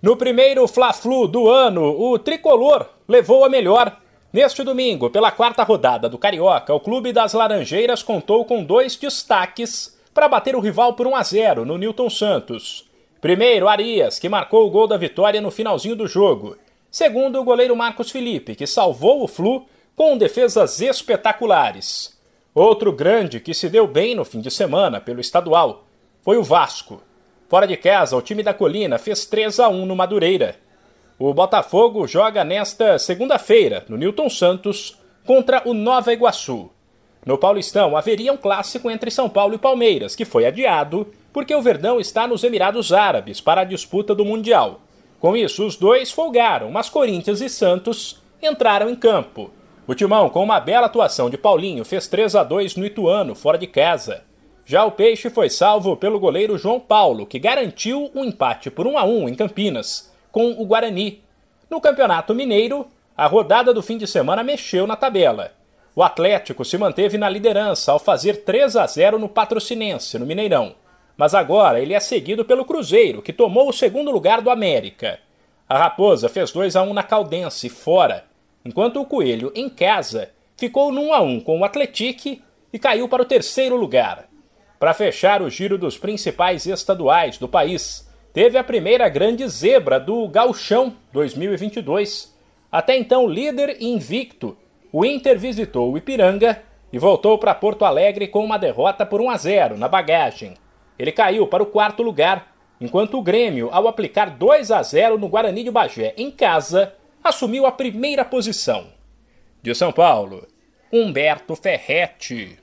No primeiro Fla-Flu do ano, o tricolor levou a melhor. Neste domingo, pela quarta rodada do Carioca, o Clube das Laranjeiras contou com dois destaques para bater o rival por 1 a 0 no Newton Santos. Primeiro, Arias, que marcou o gol da vitória no finalzinho do jogo. Segundo, o goleiro Marcos Felipe, que salvou o Flu com defesas espetaculares. Outro grande que se deu bem no fim de semana pelo estadual foi o Vasco. Fora de casa, o time da Colina fez 3 a 1 no Madureira. O Botafogo joga nesta segunda-feira, no Newton Santos, contra o Nova Iguaçu. No Paulistão, haveria um clássico entre São Paulo e Palmeiras, que foi adiado porque o Verdão está nos Emirados Árabes para a disputa do Mundial. Com isso, os dois folgaram, mas Corinthians e Santos entraram em campo. O Timão, com uma bela atuação de Paulinho, fez 3 a 2 no Ituano, fora de casa. Já o Peixe foi salvo pelo goleiro João Paulo, que garantiu um empate por 1 a 1 em Campinas, com o Guarani. No Campeonato Mineiro, a rodada do fim de semana mexeu na tabela. O Atlético se manteve na liderança ao fazer 3 a 0 no Patrocinense, no Mineirão. Mas agora ele é seguido pelo Cruzeiro, que tomou o segundo lugar do América. A Raposa fez 2 a 1 na Caldense, fora, enquanto o Coelho, em casa, ficou no 1 a 1 com o Atletique e caiu para o terceiro lugar. Para fechar o giro dos principais estaduais do país, teve a primeira grande zebra do Gauchão 2022. Até então líder invicto, o Inter visitou o Ipiranga e voltou para Porto Alegre com uma derrota por 1 a 0 na bagagem. Ele caiu para o quarto lugar, enquanto o Grêmio, ao aplicar 2 a 0 no Guarani de Bagé em casa, assumiu a primeira posição. De São Paulo, Humberto Ferretti.